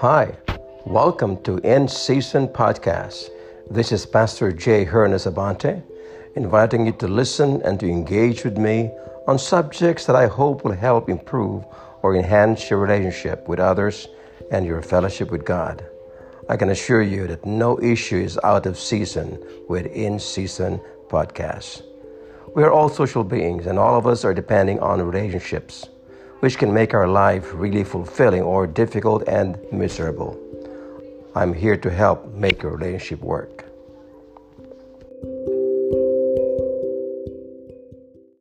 Hi, welcome to In Season Podcast. This is Pastor J. Hernes Abante, inviting you to listen and to engage with me on subjects that I hope will help improve or enhance your relationship with others and your fellowship with God. I can assure you that no issue is out of season with In Season Podcast. We are all social beings, and all of us are depending on relationships, which can make our life really fulfilling or difficult and miserable. I'm here to help make your relationship work.